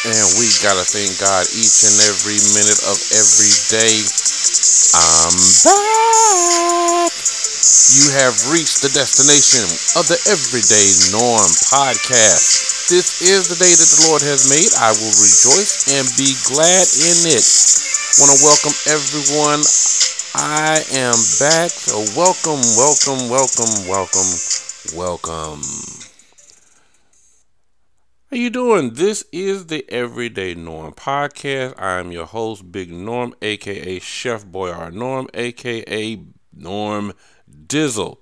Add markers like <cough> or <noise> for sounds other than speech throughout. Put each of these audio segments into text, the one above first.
And we gotta thank God each and every minute of every day. I'm back. You have reached the destination of the Everyday Norm podcast. This is the day that the Lord has made. I will rejoice and be glad in it. Want to welcome everyone. I am back. So welcome, welcome, welcome, welcome, welcome. How you doing? This is the Everyday Norm podcast. I am your host, Big Norm, aka Chef Boyar Norm, aka Norm Dizzle.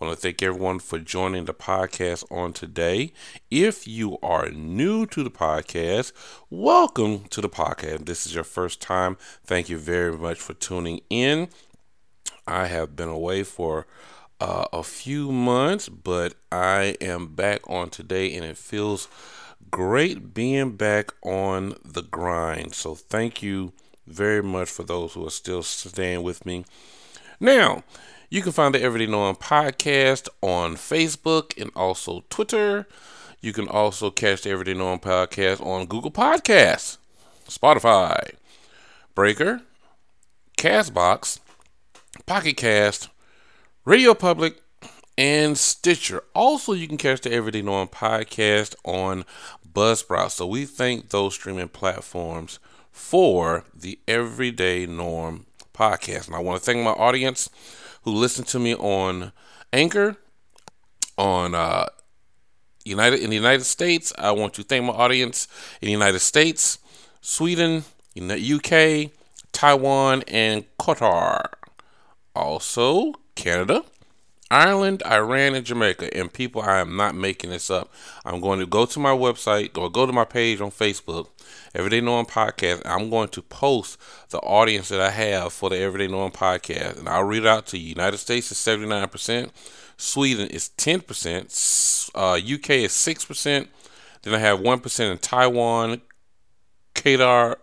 I want to thank everyone for joining the podcast on today. If you are new to the podcast, welcome to the podcast. This is your first time. Thank you very much for tuning in. I have been away for uh, a few months, but I am back on today, and it feels great being back on the grind. So thank you very much for those who are still staying with me. Now, you can find the Everyday Norm podcast on Facebook and also Twitter. You can also catch the Everyday Norm podcast on Google Podcasts, Spotify, Breaker, Castbox, Pocket Cast, Radio Public, and Stitcher. Also, you can catch the Everyday Norm podcast on Buzzsprout. So we thank those streaming platforms for the Everyday Norm podcast. And I want to thank my audience who listen to me on Anchor, on uh, United in the United States. I want to thank my audience in the United States, Sweden, UK, Taiwan, and Qatar. Also, Canada, Ireland, Iran, and Jamaica. And people, I am not making this up. I'm going to go to my website or go to my page on Facebook, Everyday Norm Podcast. I'm going to post the audience that I have for the Everyday Norm Podcast. And I'll read it out to you. United States is 79%, Sweden is 10%, uh, UK is 6%. Then I have 1% in Taiwan, Qatar,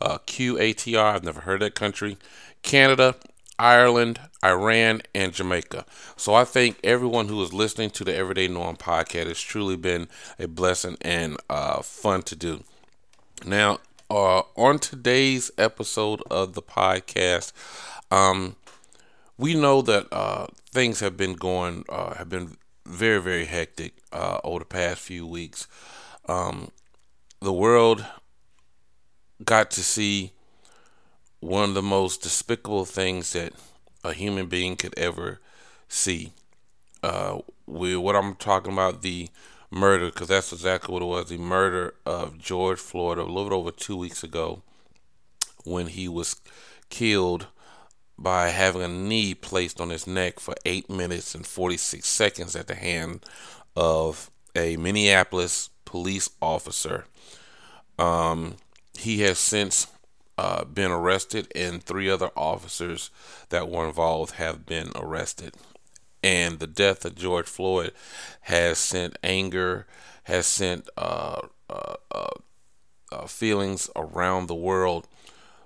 uh, QATR, I've never heard that country, Canada, Ireland, Iran, and Jamaica. So I think everyone who is listening to the Everyday Norm podcast It's truly been a blessing and uh, fun to do. Now, uh, on today's episode of the podcast, um, we know that uh, things have been going, uh, have been very, very hectic uh, over the past few weeks. Um, the world got to see one of the most despicable things that a human being could ever see. Uh, we, what I'm talking about, the murder, because that's exactly what it was the murder of George Floyd a little bit over two weeks ago when he was killed by having a knee placed on his neck for 8 minutes and 46 seconds at the hand of a Minneapolis police officer. Um, he has since uh, been arrested, and three other officers that were involved have been arrested. And the death of George Floyd has sent anger, has sent uh, uh, uh, uh feelings around the world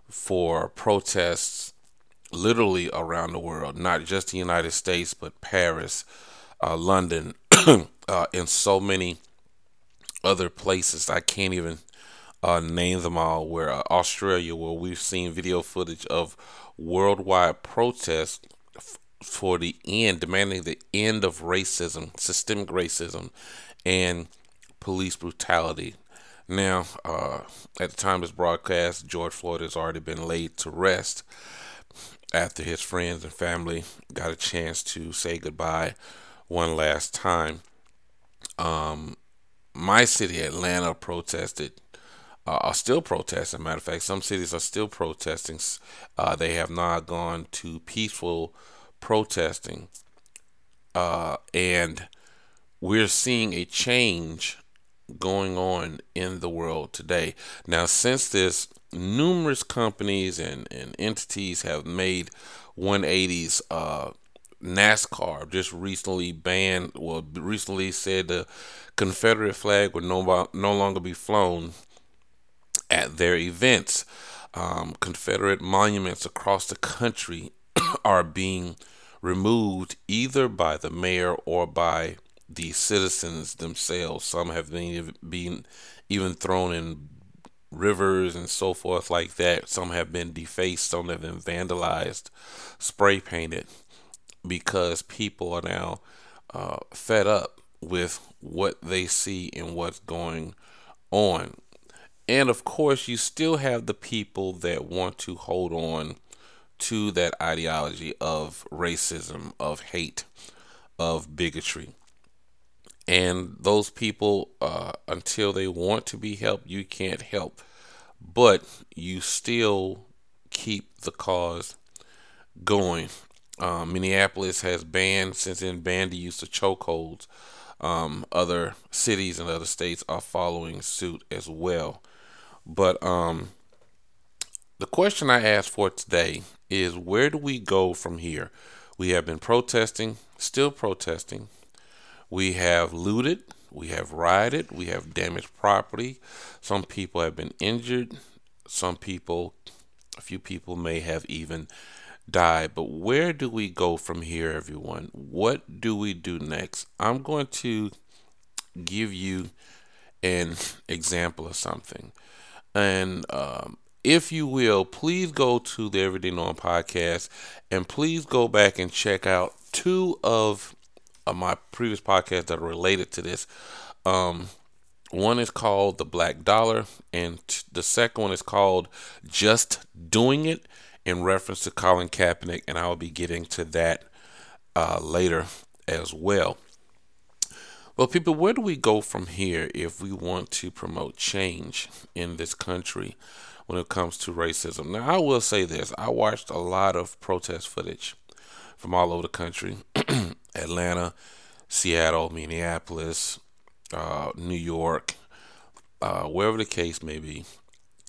for protests, literally around the world, not just the United States, but Paris, uh, London, <clears throat> and so many other places. I can't even uh, name them all. Where uh, Australia, where we've seen video footage of worldwide protests f- for the end, demanding the end of racism, systemic racism, and police brutality. Now, uh, at the time of this broadcast, George Floyd has already been laid to rest after his friends and family got a chance to say goodbye one last time. Um, my city, Atlanta, protested uh, are still protesting. Matter of fact, some cities are still protesting. Uh, they have not gone to peaceful protesting, uh, and we're seeing a change going on in the world today. Now, since this, numerous companies and, and entities have made 180s. Uh, NASCAR just recently banned, well, recently said the Confederate flag would no, no longer be flown at their events. Um, Confederate monuments across the country <clears throat> are being removed either by the mayor or by the citizens themselves. Some have been, been even thrown in rivers and so forth like that. Some have been defaced, some have been vandalized, spray painted, because people are now uh, fed up with what they see and what's going on. And of course, you still have the people that want to hold on to that ideology of racism, of hate, of bigotry. And those people, uh, until they want to be helped, you can't help. But you still keep the cause going. Um, Minneapolis has banned, since then, banned the use of chokeholds. Um, other cities and other states are following suit as well. But um, the question I asked for today is where do we go from here? We have been protesting, still protesting. We have looted, we have rioted, we have damaged property. Some people have been injured. Some people, a few people may have even died. But where do we go from here, everyone? What do we do next? I'm going to give you an example of something. And um, if you will, please go to the Everyday Norm podcast and please go back and check out two of, of my previous podcasts that are related to this. Um, one is called The Black Dollar, and t- the second one is called Just Doing It in reference to Colin Kaepernick, and I will be getting to that uh, later as well. Well, people, where do we go from here if we want to promote change in this country when it comes to racism? Now, I will say this I watched a lot of protest footage from all over the country <clears throat> Atlanta, Seattle, Minneapolis, uh, New York, uh, wherever the case may be.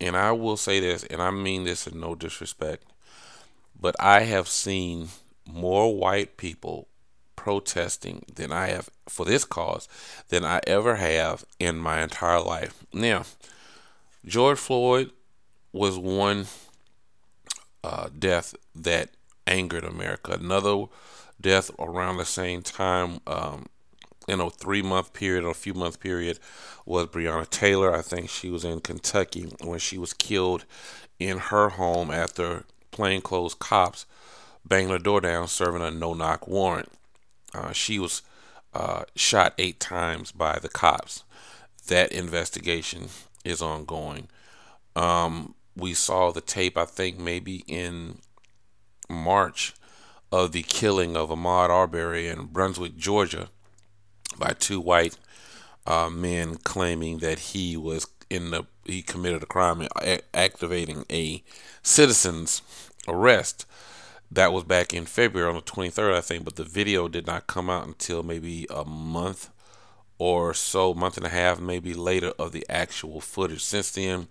And I will say this, and I mean this in no disrespect, but I have seen more white people protesting than I have for this cause than I ever have in my entire life. Now, George Floyd was one uh, death that angered America. Another death around the same time, um, in a three month period or a few month period, was Breonna Taylor. I think she was in Kentucky when she was killed in her home after plainclothes cops banged her door down serving a no knock warrant. Uh, she was uh, shot eight times by the cops. That investigation is ongoing. Um, we saw the tape, I think, maybe in March of the killing of Ahmaud Arbery in Brunswick, Georgia, by two white uh, men claiming that he was in the he committed a crime activating a citizen's arrest that was back in February on the 23rd, I think, but the video did not come out until maybe a month or so, month and a half, maybe later of the actual footage. Since then,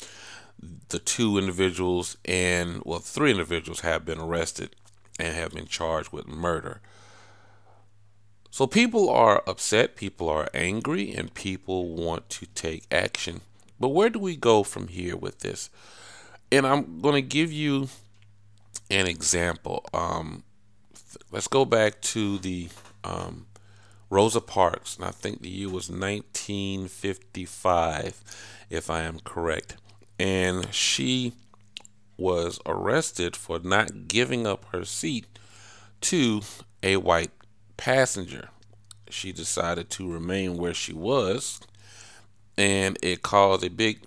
the two individuals and, well, three individuals have been arrested and have been charged with murder. So people are upset, people are angry, and people want to take action. But where do we go from here with this? And I'm going to give you an example. Um, let's go back to the um, Rosa Parks, and I think the year was 1955, if I am correct. And she was arrested for not giving up her seat to a white passenger. She decided to remain where she was, and it caused a big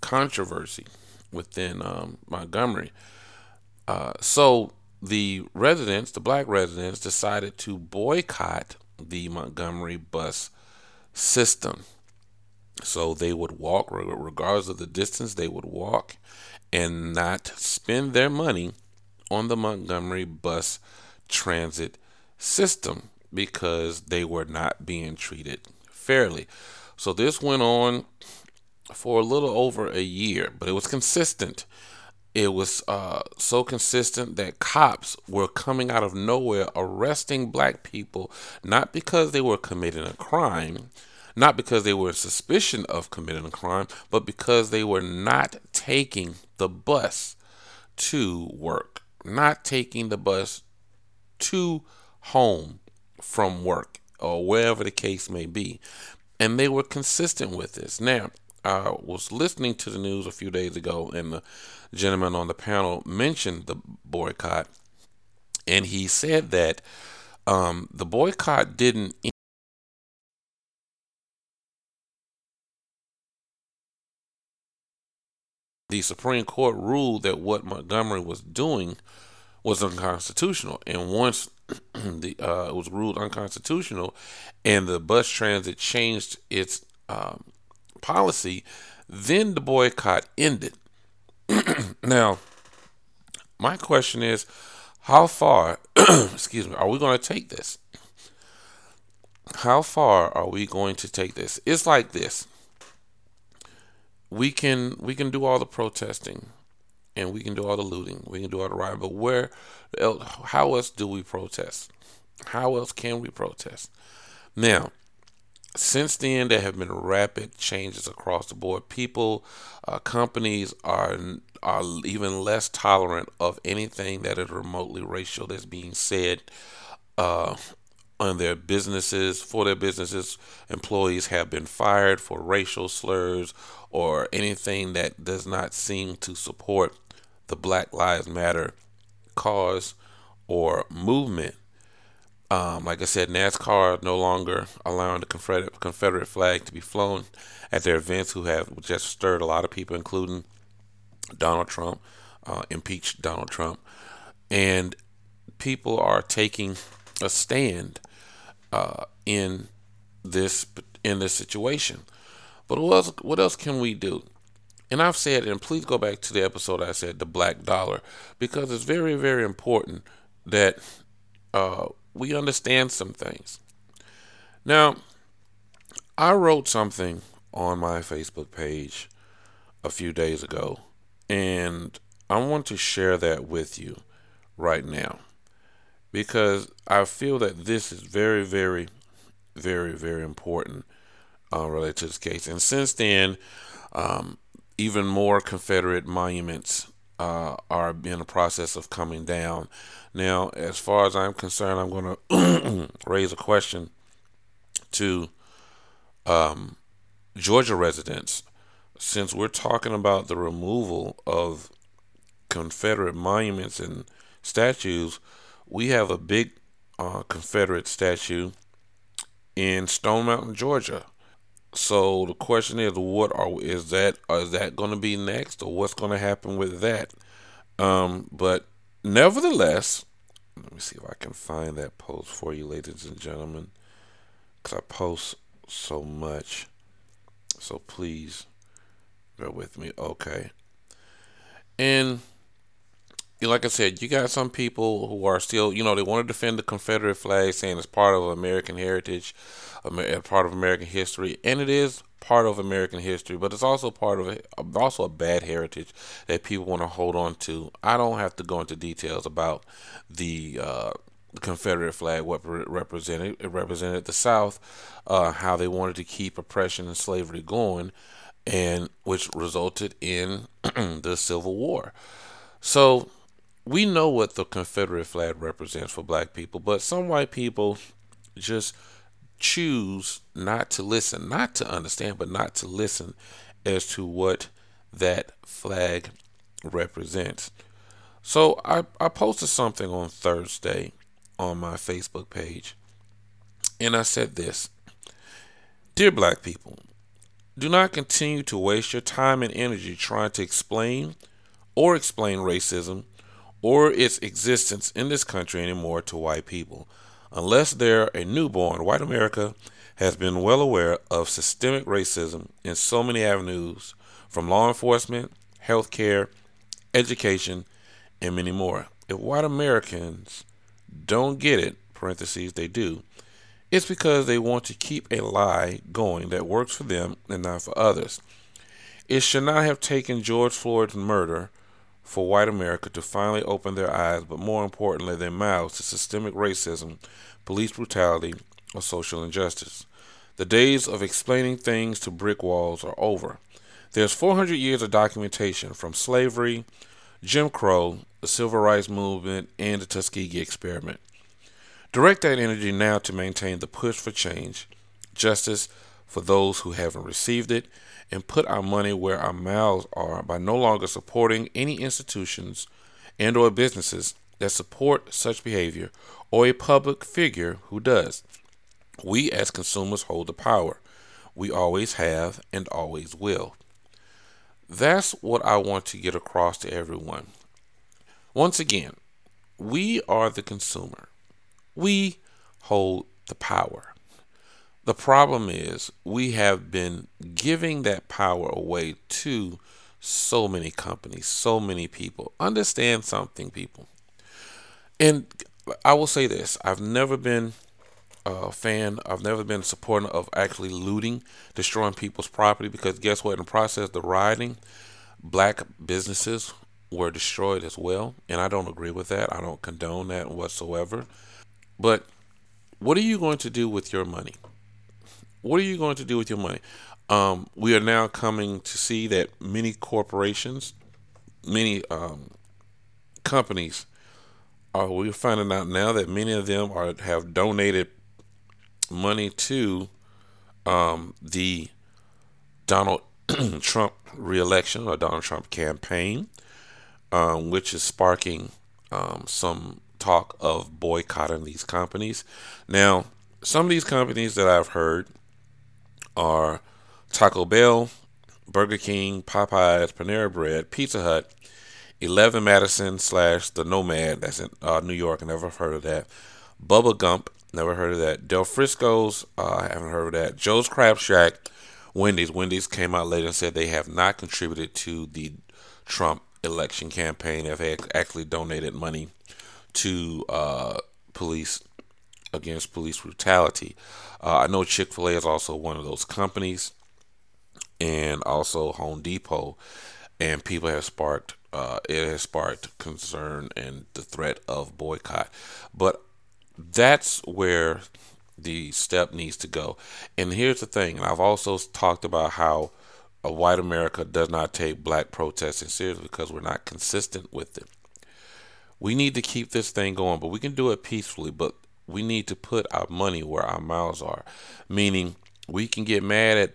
controversy within um, Montgomery. Uh, so the residents, the black residents, decided to boycott the Montgomery bus system. So they would walk, regardless of the distance, they would walk and not spend their money on the Montgomery bus transit system because they were not being treated fairly. So this went on for a little over a year, but it was consistent it was uh, so consistent that cops were coming out of nowhere arresting black people not because they were committing a crime not because they were in suspicion of committing a crime but because they were not taking the bus to work not taking the bus to home from work or wherever the case may be. And they were consistent with this. Now I was listening to the news a few days ago, and the gentleman on the panel mentioned the boycott, and he said that um, the boycott didn't. The Supreme Court ruled that what Montgomery was doing was unconstitutional, and once <clears throat> the uh, it was ruled unconstitutional, and the bus transit changed its um, policy, then the boycott ended. <clears throat> now, my question is, how far, <clears throat> excuse me, are we going to take this? How far are we going to take this? It's like this. We can we can do all the protesting, and we can do all the looting, we can do all the rioting, but where, else, how else do we protest? How else can we protest? Now, since then, there have been rapid changes across the board. People, uh, companies are are even less tolerant of anything that is remotely racial that's being said uh, on their businesses. For their businesses, employees have been fired for racial slurs or anything that does not seem to support the Black Lives Matter cause or movement. Um, like I said, NASCAR no longer allowing the Confederate, Confederate flag to be flown at their events, who have just stirred a lot of people, including Donald Trump, uh, impeached Donald Trump, and people are taking a stand uh, in this in this situation. But what else, what else can we do? And I've said, and please go back to the episode I said the black dollar, because it's very, very important that uh, we understand some things. Now, I wrote something on my Facebook page a few days ago, and I want to share that with you right now because I feel that this is very, very, very, very important uh, related to this case. And since then, um, even more Confederate monuments uh, are in the process of coming down. Now, as far as I'm concerned, I'm going to <clears throat> raise a question to um, Georgia residents. Since we're talking about the removal of Confederate monuments and statues, we have a big uh, Confederate statue in Stone Mountain, Georgia. So the question is, what are is that is that going to be next, or what's going to happen with that? Um, but nevertheless, let me see if I can find that post for you, ladies and gentlemen, because I post so much. So please bear with me. Okay, and like I said, you got some people who are still, you know, they want to defend the Confederate flag, saying it's part of American heritage, part of American history, and it is part of American history, but it's also part of it, also a bad heritage that people want to hold on to. I don't have to go into details about the uh, Confederate flag, what it represented. It represented the South, uh, how they wanted to keep oppression and slavery going, and which resulted in <clears throat> the Civil War. So we know what the Confederate flag represents for black people, but some white people just choose not to listen, not to understand, but not to listen as to what that flag represents. So I, I posted something on Thursday on my Facebook page, and I said this Dear black people, do not continue to waste your time and energy trying to explain or explain racism or its existence in this country anymore to white people. Unless they're a newborn, white America has been well aware of systemic racism in so many avenues, from law enforcement, healthcare, education, and many more. If white Americans don't get it, parentheses, they do, it's because they want to keep a lie going that works for them and not for others. It should not have taken George Floyd's murder for white America to finally open their eyes, but more importantly, their mouths to systemic racism, police brutality, or social injustice. The days of explaining things to brick walls are over. There's 400 years of documentation from slavery, Jim Crow, the Civil Rights Movement, and the Tuskegee experiment. Direct that energy now to maintain the push for change, justice, for those who haven't received it and put our money where our mouths are by no longer supporting any institutions and or businesses that support such behavior or a public figure who does. We as consumers hold the power. We always have and always will. That's what I want to get across to everyone. Once again, we are the consumer. We hold the power. The problem is we have been giving that power away to so many companies, so many people. Understand something, people. And I will say this I've never been a fan, I've never been a supporter of actually looting, destroying people's property because guess what? In the process the rioting, black businesses were destroyed as well. And I don't agree with that. I don't condone that whatsoever. But what are you going to do with your money? What are you going to do with your money? Um, we are now coming to see that many corporations, many um, companies, are we're finding out now that many of them are have donated money to um, the Donald <clears throat> Trump reelection or Donald Trump campaign, um, which is sparking um, some talk of boycotting these companies. Now, some of these companies that I've heard are Taco Bell, Burger King, Popeyes, Panera Bread, Pizza Hut, 11 Madison slash The Nomad, that's in uh, New York, never heard of that. Bubba Gump, never heard of that. Del Frisco's, uh, I haven't heard of that. Joe's Crab Shack, Wendy's. Wendy's came out later and said they have not contributed to the Trump election campaign. They have actually donated money to uh, police against police brutality. Uh, I know Chick Fil A is also one of those companies, and also Home Depot, and people have sparked. Uh, it has sparked concern and the threat of boycott, but that's where the step needs to go. And here's the thing, and I've also talked about how a white America does not take black protesting seriously because we're not consistent with it. We need to keep this thing going, but we can do it peacefully, but we need to put our money where our mouths are. Meaning we can get mad at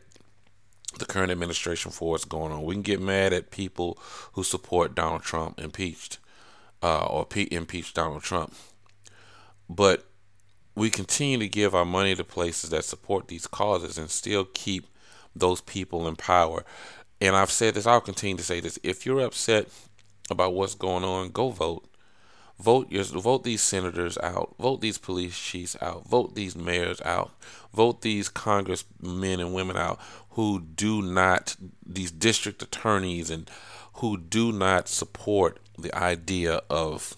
the current administration for what's going on. We can get mad at people who support Donald Trump impeached uh, or pe- impeached Donald Trump. But we continue to give our money to places that support these causes and still keep those people in power. And I've said this, I'll continue to say this. If you're upset about what's going on, go vote. Vote your vote these senators out. Vote these police chiefs out. Vote these mayors out. Vote these congressmen and women out who do not these district attorneys and who do not support the idea of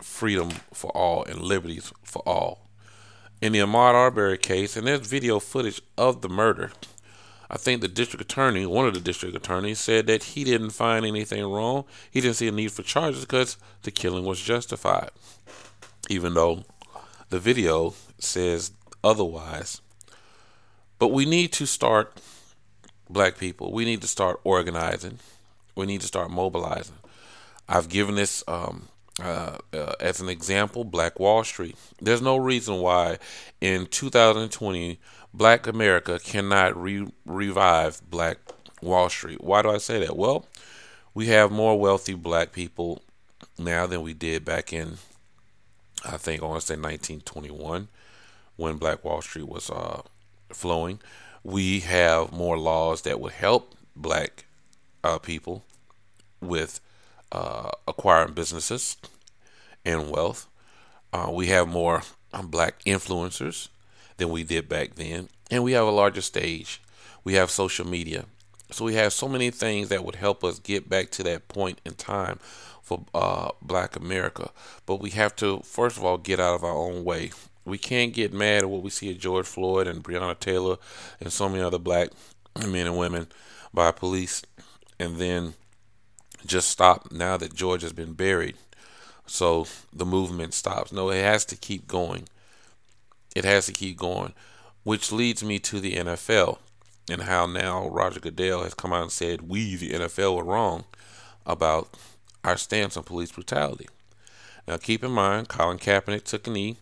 freedom for all and liberties for all in the Ahmaud Arbery case, and there's video footage of the murder. I think the district attorney, one of the district attorneys, said that he didn't find anything wrong. He didn't see a need for charges because the killing was justified, even though the video says otherwise. But we need to start, black people, we need to start organizing. We need to start mobilizing. I've given this um, uh, uh, as an example, Black Wall Street. There's no reason why in 2020 Black America cannot re- revive Black Wall Street. Why do I say that? Well, we have more wealthy black people now than we did back in, I think, I want to say 1921 when Black Wall Street was uh, flowing. We have more laws that would help black uh, people with uh, acquiring businesses and wealth. Uh, we have more um, black influencers than we did back then, and we have a larger stage. We have social media. So we have so many things that would help us get back to that point in time for uh, black America. But we have to, first of all, get out of our own way. We can't get mad at what we see at George Floyd and Breonna Taylor and so many other black men and women by police and then just stop now that George has been buried. So the movement stops. No, it has to keep going. It has to keep going, which leads me to the NFL and how now Roger Goodell has come out and said we, the NFL, were wrong about our stance on police brutality. Now, keep in mind, Colin Kaepernick took a knee.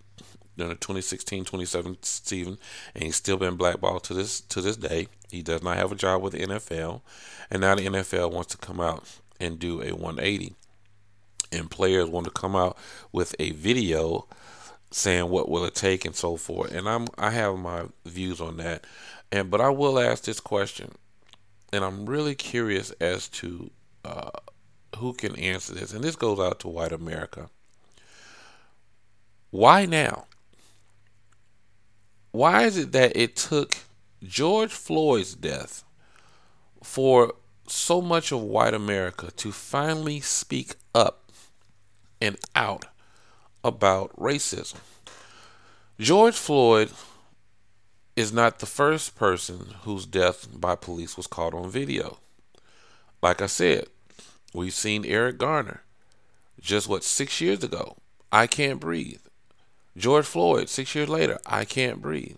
during the 2016-27 season, and he's still been blackballed to this to this day. He does not have a job with the NFL, and now the NFL wants to come out and do a 180, and players want to come out with a video saying what will it take and so forth. And I'm I have my views on that, and but I will ask this question, and I'm really curious as to uh, who can answer this. And this goes out to white America. Why now? Why is it that it took George Floyd's death for so much of white America to finally speak up and out about racism? George Floyd is not the first person whose death by police was caught on video. Like I said, we've seen Eric Garner just what six years ago. I can't breathe. George Floyd, six years later, I can't breathe.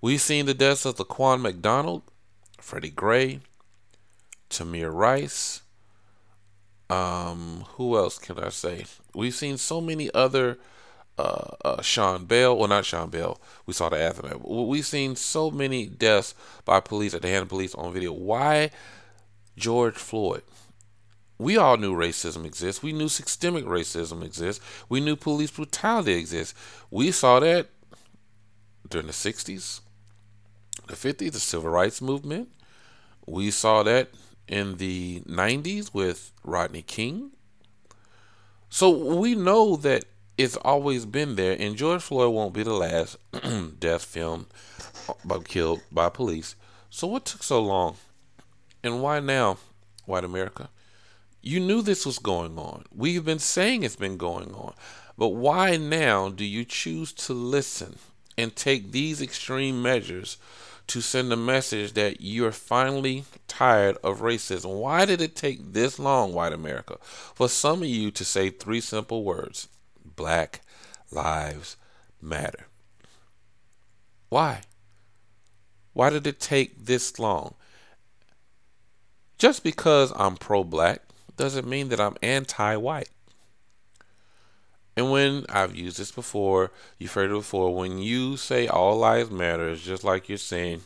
We've seen the deaths of Laquan McDonald, Freddie Gray, Tamir Rice. Um, who else can I say? We've seen so many other uh, uh, Sean Bell. Well, not Sean Bell. We saw the aftermath. We've seen so many deaths by police at the hand of police on video. Why George Floyd? We all knew racism exists. We knew systemic racism exists. We knew police brutality exists. We saw that during the 60s, the 50s, the civil rights movement. We saw that in the 90s with Rodney King. So we know that it's always been there, and George Floyd won't be the last <clears throat> death film killed by police. So what took so long, and why now, white America? You knew this was going on. We've been saying it's been going on, but why now do you choose to listen and take these extreme measures to send a message that you're finally tired of racism? Why did it take this long, white America, for some of you to say three simple words? Black Lives Matter. Why? Why did it take this long? Just because I'm pro black doesn't mean that I'm anti white. And when I've used this before, you've heard it before, when you say all lives matter, it's just like you're saying,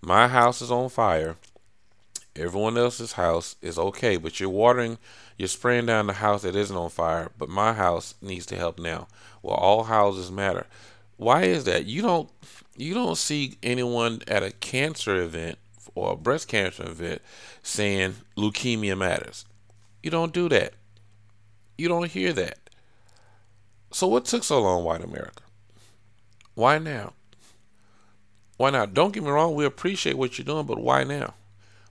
my house is on fire, everyone else's house is okay, but you're watering you're spraying down the house that isn't on fire, but my house needs to help now. Well, all houses matter. Why is that? You don't you don't see anyone at a cancer event or a breast cancer event saying leukemia matters. You don't do that. You don't hear that. So what took so long, white America? Why now? Why not? Don't get me wrong, we appreciate what you're doing, but why now?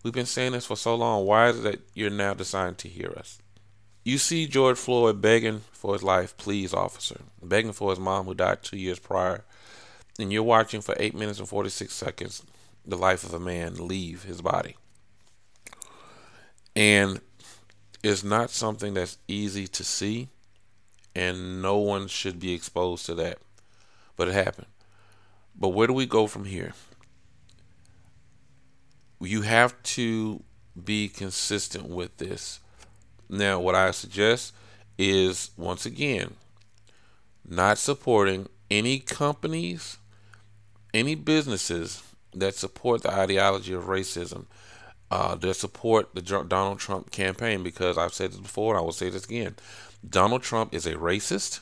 We've been saying this for so long. Why is it that you're now deciding to hear us? You see George Floyd begging for his life, please, officer, begging for his mom who died two years prior, and you're watching for eight minutes and 46 seconds the life of a man leave his body. And it's not something that's easy to see, and no one should be exposed to that. But it happened. But where do we go from here? you have to be consistent with this. Now, what I suggest is once again, not supporting any companies, any businesses that support the ideology of racism, uh, that support the Donald Trump campaign, because I've said this before and I will say this again. Donald Trump is a racist,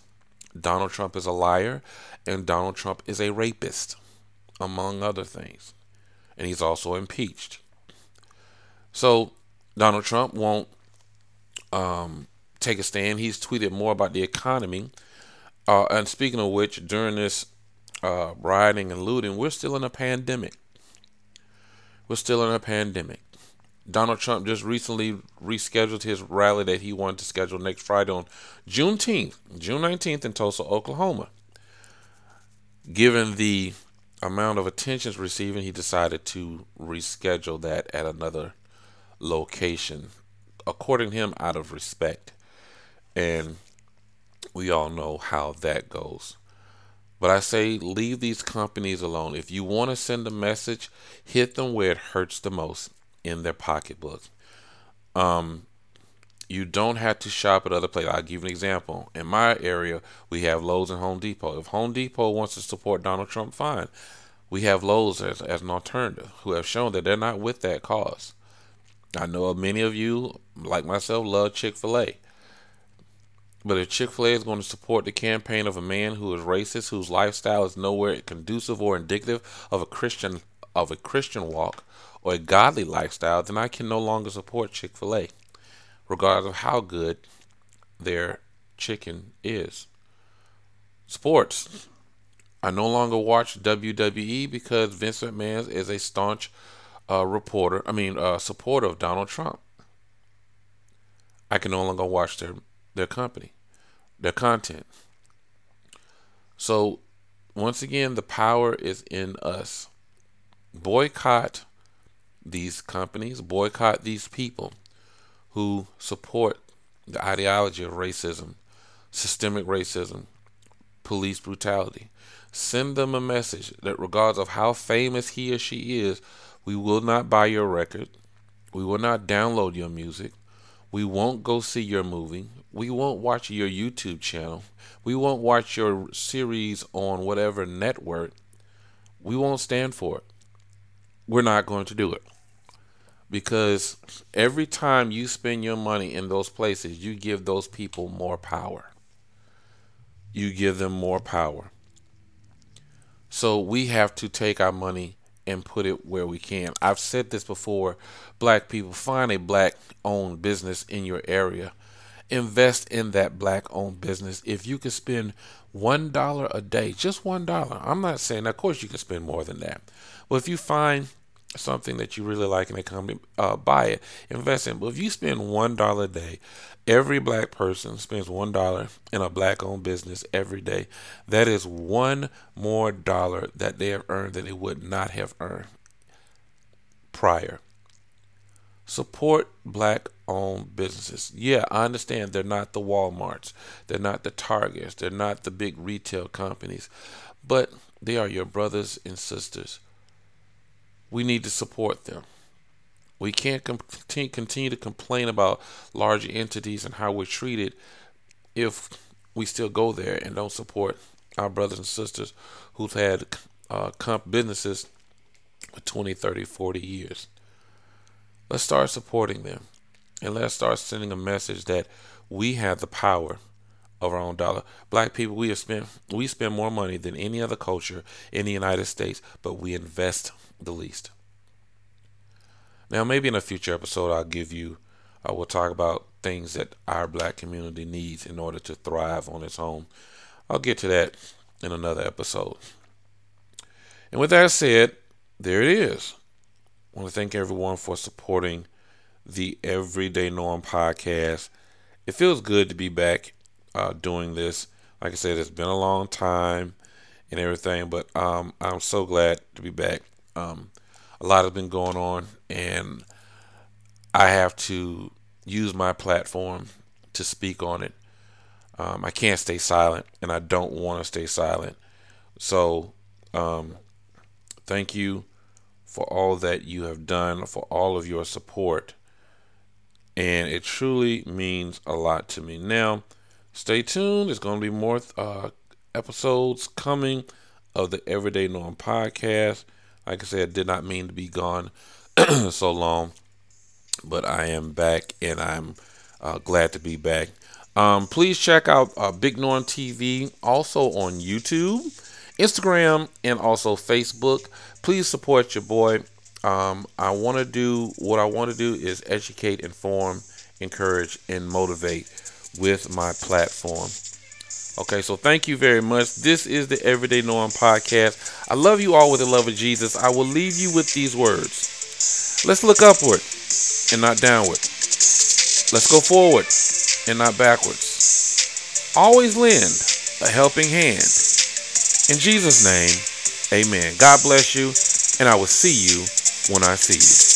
Donald Trump is a liar, and Donald Trump is a rapist, among other things and he's also impeached. So Donald Trump won't um, take a stand. He's tweeted more about the economy. Uh, and speaking of which, during this uh, rioting and looting, we're still in a pandemic. We're still in a pandemic. Donald Trump just recently rescheduled his rally that he wanted to schedule next Friday on Juneteenth, June 19th in Tulsa, Oklahoma. Given the amount of attention receiving, he decided to reschedule that at another location, according to him, out of respect. And we all know how that goes. But I say leave these companies alone. If you want to send a message, hit them where it hurts the most in their pocketbook. Um, You don't have to shop at other places. I'll give you an example. In my area, we have Lowe's and Home Depot. If Home Depot wants to support Donald Trump, fine. We have Lowe's as, as an alternative who have shown that they're not with that cause. I know many of you, like myself, love Chick fil A. But if Chick fil A is going to support the campaign of a man who is racist, whose lifestyle is nowhere conducive or indicative of a Christian of a Christian walk or a godly lifestyle, then I can no longer support Chick fil A regardless of how good their chicken is. Sports. I no longer watch WWE because Vince McMahon is a staunch uh, reporter, I mean, uh, supporter of Donald Trump. I can no longer watch their, their company, their content. So, once again, the power is in us. Boycott these companies, boycott these people who support the ideology of racism, systemic racism, police brutality. Send them a message that, regardless of how famous he or she is, we will not buy your record. We will not download your music. We won't go see your movie. We won't watch your YouTube channel. We won't watch your series on whatever network. We won't stand for it. We're not going to do it because every time you spend your money in those places, you give those people more power. You give them more power. So we have to take our money and put it where we can. I've said this before black people, find a black owned business in your area. Invest in that black owned business. If you could spend one dollar a day, just one dollar. I'm not saying, of course, you can spend more than that. But if you find something that you really like in a company, uh, buy it, invest in. But if you spend one dollar a day, every black person spends one dollar in a black-owned business every day. That is one more dollar that they have earned that they would not have earned prior. Support black-owned businesses. Yeah, I understand they're not the WalMarts, they're not the Targets, they're not the big retail companies, but they are your brothers and sisters we need to support them. We can't continue to complain about large entities and how we're treated if we still go there and don't support our brothers and sisters who've had uh, comp businesses for 20, 30, 40 years. Let's start supporting them and let's start sending a message that we have the power of our own dollar. Black people, we have spent we spend more money than any other culture in the United States, but we invest the least. Now, maybe in a future episode, I'll give you, I uh, will talk about things that our black community needs in order to thrive on its own. I'll get to that in another episode. And with that said, there it is. I want to thank everyone for supporting the Everyday Norm podcast. It feels good to be back uh, doing this. Like I said, it's been a long time and everything, but um, I'm so glad to be back. Um, a lot has been going on, and I have to use my platform to speak on it. Um, I can't stay silent, and I don't want to stay silent. So, um, thank you for all that you have done, for all of your support. And it truly means a lot to me. Now, stay tuned. There's going to be more uh, episodes coming of the Everyday Norm podcast. Like I said, I did not mean to be gone <clears throat> so long, but I am back and I'm uh, glad to be back. Um, please check out uh, Big Norm TV also on YouTube, Instagram, and also Facebook. Please support your boy. Um, I want to do what I want to do is educate, inform, encourage, and motivate with my platform. Okay, so thank you very much. This is the Everyday Norm podcast. I love you all with the love of Jesus. I will leave you with these words. Let's look upward and not downward. Let's go forward and not backwards. Always lend a helping hand. In Jesus' name, amen. God bless you, and I will see you when I see you.